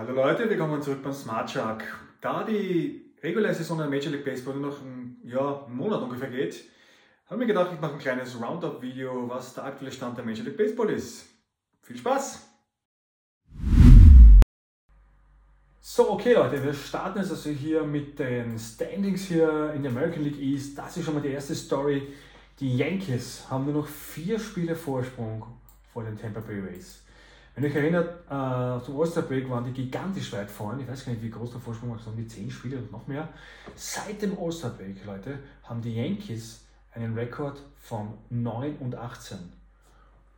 Hallo Leute, willkommen zurück beim Smart Shark. Da die reguläre Saison der Major League Baseball nur noch einen, ja, Monat ungefähr geht, habe ich mir gedacht, ich mache ein kleines Roundup-Video, was der aktuelle Stand der Major League Baseball ist. Viel Spaß! So, okay Leute, wir starten jetzt also hier mit den Standings hier in der American League East. Das ist schon mal die erste Story. Die Yankees haben nur noch vier Spiele Vorsprung vor den Tampa Bay Rays. Wenn euch erinnert, äh, zum Break waren die gigantisch weit vorne. Ich weiß gar nicht, wie groß der Vorsprung war, so um die 10 Spiele und noch mehr. Seit dem All-Star Break, Leute, haben die Yankees einen Rekord von 9 und 18.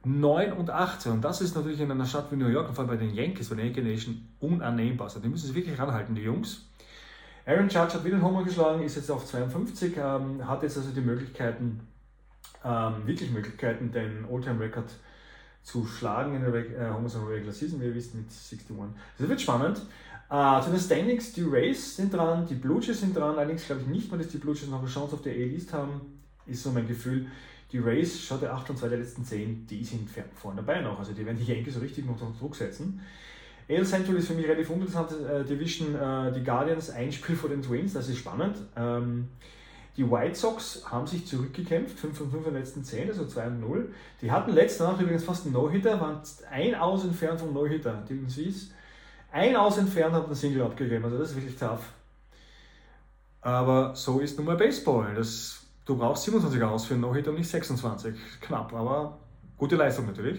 9 und 18. Und das ist natürlich in einer Stadt wie New York, vor allem bei den Yankees, bei der Yankee Nation, unannehmbar. Also die müssen sich wirklich ranhalten, die Jungs. Aaron Judge hat wieder einen Homer geschlagen, ist jetzt auf 52, ähm, hat jetzt also die Möglichkeiten, ähm, wirklich Möglichkeiten, den All-Time-Record zu schlagen in der Reg äh, Homers Regular Season, wie ihr wisst, mit 61. Das wird spannend. Äh, zu den Standings, die Rays sind dran, die Blue Jays sind dran, allerdings glaube ich nicht mal, dass die Blue Jays noch eine Chance auf der A-List haben, ist so mein Gefühl. Die Rays, schaut der 8 und 2 der letzten 10, die sind vorne dabei noch. Also die werden die Yankees so richtig noch unter Druck setzen. AL Central ist für mich relativ uninteressant. Äh, Division, äh, die Guardians, ein Spiel vor den Twins, das ist spannend. Ähm, die White Sox haben sich zurückgekämpft, 5 von 5 in den letzten 10, also 2 und 0. Die hatten letzte Nacht übrigens fast einen No-Hitter, waren ein Aus entfernt vom No-Hitter. Die Seas, ein Aus entfernt, hat einen Single abgegeben, also das ist wirklich tough. Aber so ist nun mal Baseball. Das Du brauchst 27 aus für einen No-Hit und nicht 26. Knapp, aber gute Leistung natürlich.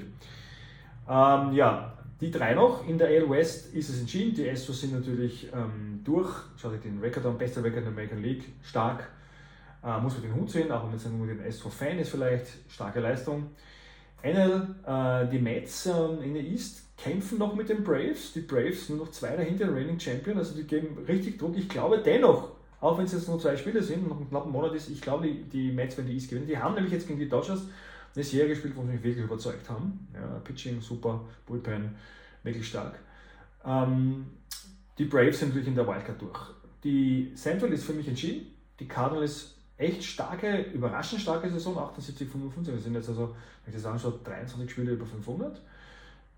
Ähm, ja, die drei noch. In der AL West ist es entschieden. Die Astros sind natürlich ähm, durch. Schaut euch den Rekord an. Bester Rekord in der American League. Stark. Äh, muss man den Hut sehen, auch wenn jetzt nur den Astro-Fan ist vielleicht. Starke Leistung. NL, äh, die Mets äh, in der East kämpfen noch mit den Braves. Die Braves nur noch zwei dahinter, Reigning Champion. Also die geben richtig Druck. Ich glaube dennoch, auch wenn es jetzt nur zwei Spiele sind, noch einen knappen Monat ist, ich glaube, die, die Mets werden die East gewinnen. Die haben nämlich jetzt gegen die Dodgers eine Serie gespielt, wo sie mich wirklich überzeugt haben. Ja, Pitching super, Bullpen wirklich stark. Ähm, die Braves sind natürlich in der Wildcard durch. Die Central ist für mich entschieden. Die Cardinals echt starke, überraschend starke Saison, 78, 55. Das sind jetzt also, wenn ich das anschaue, 23 Spiele über 500,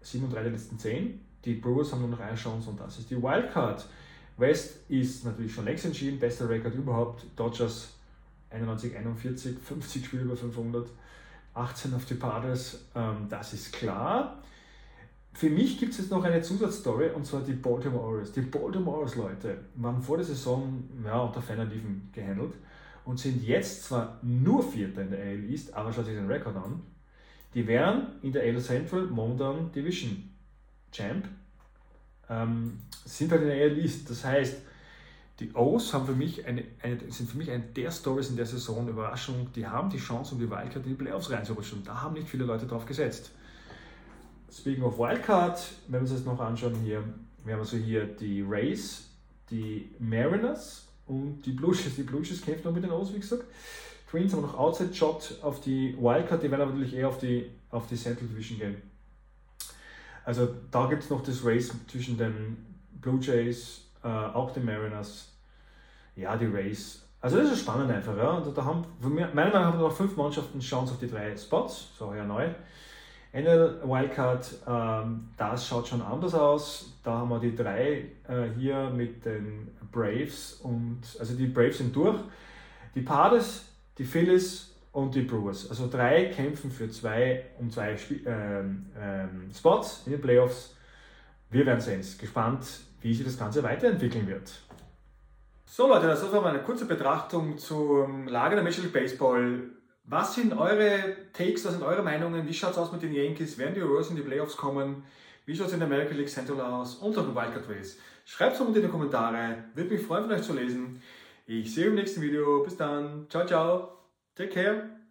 7 und 3 der letzten 10. Die Brewers haben nur noch eine Chance und das ist die Wildcard. West ist natürlich schon längst entschieden, bester Rekord überhaupt. Dodgers 91, 41, 50 Spiele über 500, 18 auf die Padres, ähm, das ist klar. Für mich gibt es jetzt noch eine Zusatzstory und zwar die Baltimore Orioles. Die Baltimore Orioles, Leute, waren vor der Saison ja, unter Liefen gehandelt und sind jetzt zwar nur Vierter in der AL East, aber schaut sich den Rekord an. Die wären in der AL Central momentan Division Champ ähm, sind halt in der AL East. Das heißt, die O's haben für mich eine, eine, sind für mich eine der Stories in der Saison, Überraschung, die haben die Chance, um die Wildcard in die Playoffs reinzurutschen. Da haben nicht viele Leute drauf gesetzt. Speaking of Wildcard, wenn wir uns das noch anschauen hier, wir haben also hier die Rays, die Mariners und die Blue Jays. Die Blue Jays kämpfen noch mit den O's, wie gesagt. Twins haben noch Outside Shot auf die Wildcard, die werden aber natürlich eher auf die, auf die Central Division gehen. Also da gibt es noch das Race zwischen den Blue Jays, äh, auch den Mariners, ja, die Race. Also das ist spannend einfach. Ja. Und da haben, meiner Meinung nach haben noch fünf Mannschaften Chance auf die drei Spots, so ja neu. NL Wildcard, ähm, das schaut schon anders aus. Da haben wir die drei äh, hier mit den Braves und also die Braves sind durch. Die Padres, die Phillies und die Brewers. Also drei kämpfen für zwei um zwei ähm, ähm, Spots in den Playoffs. Wir werden sehen. Gespannt, wie sich das Ganze weiterentwickeln wird. So Leute, das war eine kurze Betrachtung zum Lager der Major League Baseball. Was sind eure Takes, was sind eure Meinungen? Wie schaut es aus mit den Yankees? Werden die Royals in die Playoffs kommen? Wie schaut es in der American League Central aus und auch im Wildcard Race? Schreibt es unten in die Kommentare. Würde mich freuen, von euch zu lesen. Ich sehe euch im nächsten Video. Bis dann. Ciao, ciao. Take care.